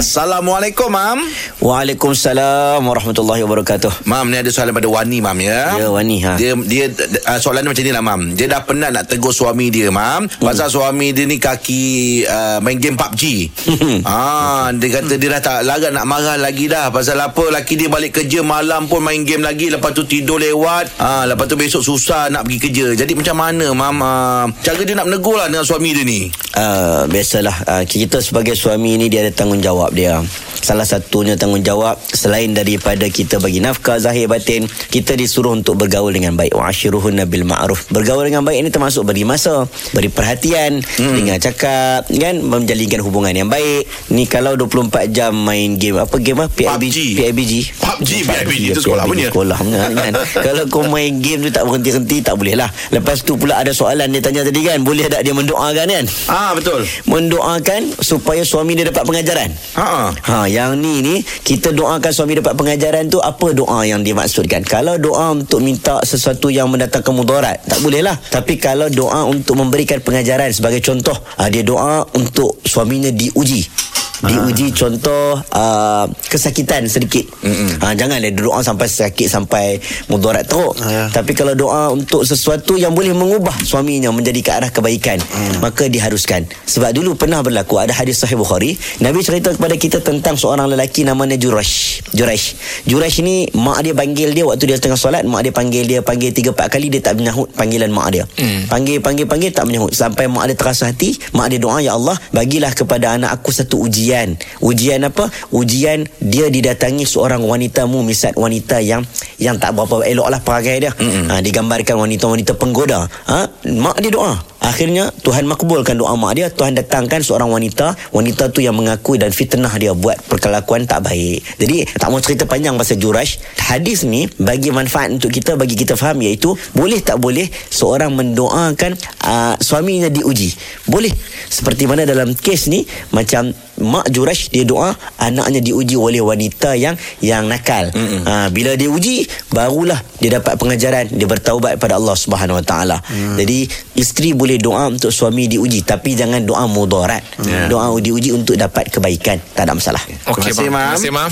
Assalamualaikum, Mam. Waalaikumsalam warahmatullahi wabarakatuh. Mam, ni ada soalan pada Wani, Mam, ya. Ya, Wani, ha. Dia, dia uh, soalan dia macam ni lah, Mam. Dia dah penat nak tegur suami dia, Mam. Hmm. Pasal suami dia ni kaki uh, main game PUBG. ah, dia kata dia dah tak larat nak marah lagi dah. Pasal apa, laki dia balik kerja malam pun main game lagi. Lepas tu tidur lewat. Ah, lepas tu besok susah nak pergi kerja. Jadi macam mana, Mam? Uh, cara dia nak menegur lah dengan suami dia ni. Uh, biasalah uh, kita sebagai suami ni dia ada tanggungjawab dia. Salah satunya tanggungjawab selain daripada kita bagi nafkah zahir batin, kita disuruh untuk bergaul dengan baik. Wa ashiruhunna bil ma'ruf. Bergaul dengan baik ini termasuk beri masa, beri perhatian, hmm. dengar cakap, kan menjalinkan hubungan yang baik. Ni kalau 24 jam main game apa game apa? PUBG. PUBG. PUBG, PUBG itu sekolah punya. Sekolah punya kan. kalau kau main game tu tak berhenti-henti tak boleh lah. Lepas tu pula ada soalan dia tanya tadi kan, boleh tak dia mendoakan kan? Ah, betul. mendoakan supaya suami dia dapat pengajaran. Ha. Ha, yang ni ni kita doakan suami dapat pengajaran tu apa doa yang dimaksudkan? Kalau doa untuk minta sesuatu yang mendatangkan mudarat, tak boleh lah. Tapi kalau doa untuk memberikan pengajaran sebagai contoh, ha, dia doa untuk suaminya diuji. Diuji contoh uh, kesakitan sedikit. Ha, jangan dia doa sampai sakit sampai mudarat teruk. ya. Tapi kalau doa untuk sesuatu yang boleh mengubah suaminya menjadi ke arah kebaikan, hmm. maka diharuskan. Sebab dulu pernah berlaku ada hadis sahih Bukhari, Nabi cerita kepada kita tentang seorang lelaki namanya Jurash. Jurash. Jurash ni mak dia panggil dia waktu dia tengah solat, mak dia panggil dia panggil tiga empat kali dia tak menyahut panggilan mak dia. Hmm. Panggil panggil panggil tak menyahut sampai mak dia terasa hati, mak dia doa ya Allah, bagilah kepada anak aku satu ujian. Ujian apa? Ujian dia didatangi seorang wanita mumisat wanita yang yang tak berapa elok lah perangai dia. Ha, digambarkan wanita-wanita penggoda. Ha, mak dia doa. Akhirnya Tuhan makbulkan doa mak dia. Tuhan datangkan seorang wanita. Wanita tu yang mengakui dan fitnah dia Buat perkelakuan tak baik. Jadi tak mau cerita panjang pasal Jurash. Hadis ni bagi manfaat untuk kita Bagi kita faham iaitu Boleh tak boleh Seorang mendoakan uh, Suaminya diuji? Boleh. Seperti mana dalam kes ni Macam Mak Jurash dia doa Anaknya diuji oleh wanita yang Yang nakal. Ha, Bila dia uji Barulah dia dapat pengajaran. Dia bertaubat pada Allah Subhanahu Wa Taala. Jadi isteri boleh doa untuk suami diuji Tapi jangan doa mudarat Ya. Doa diuji untuk dapat kebaikan Tak ada masalah Okey, Terima kasih, Mam. Mam. Terima kasih, Mam.